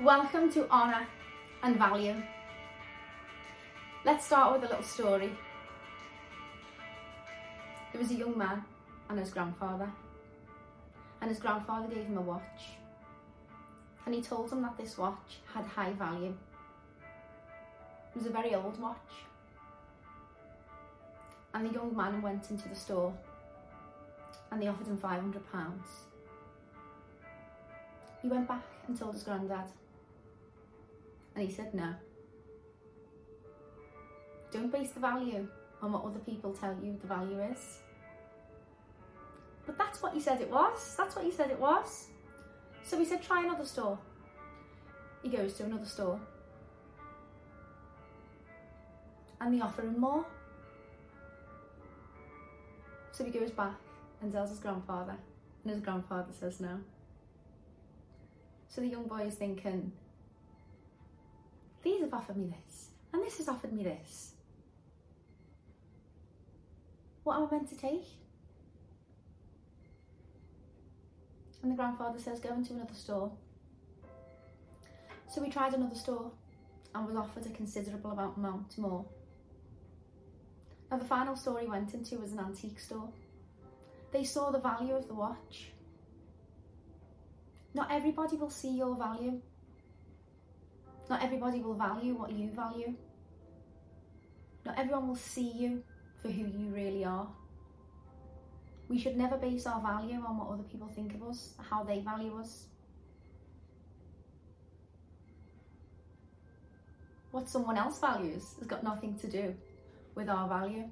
Welcome to Honour and Value. Let's start with a little story. There was a young man and his grandfather, and his grandfather gave him a watch. And he told him that this watch had high value. It was a very old watch. And the young man went into the store and they offered him £500. He went back and told his granddad and he said no. Don't base the value on what other people tell you the value is. But that's what he said it was. That's what he said it was. So he said, try another store. He goes to another store. And they offer him more. So he goes back and tells his grandfather. And his grandfather says no. So the young boy is thinking, these have offered me this, and this has offered me this. What am I meant to take? And the grandfather says, go into another store. So we tried another store and was offered a considerable amount more. Now the final store he went into was an antique store. They saw the value of the watch. Not everybody will see your value. Not everybody will value what you value. Not everyone will see you for who you really are. We should never base our value on what other people think of us, how they value us. What someone else values has got nothing to do with our value.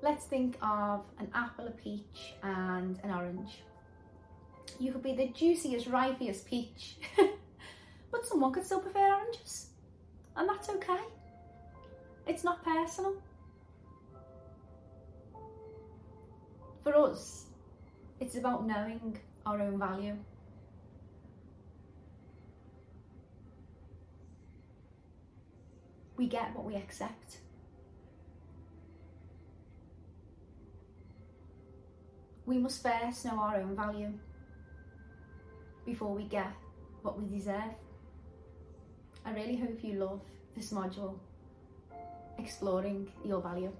Let's think of an apple, a peach, and an orange. You could be the juiciest, ripiest peach, but someone could still prefer oranges, and that's okay. It's not personal. For us, it's about knowing our own value. We get what we accept. We must first know our own value before we get what we deserve. I really hope you love this module, exploring your value.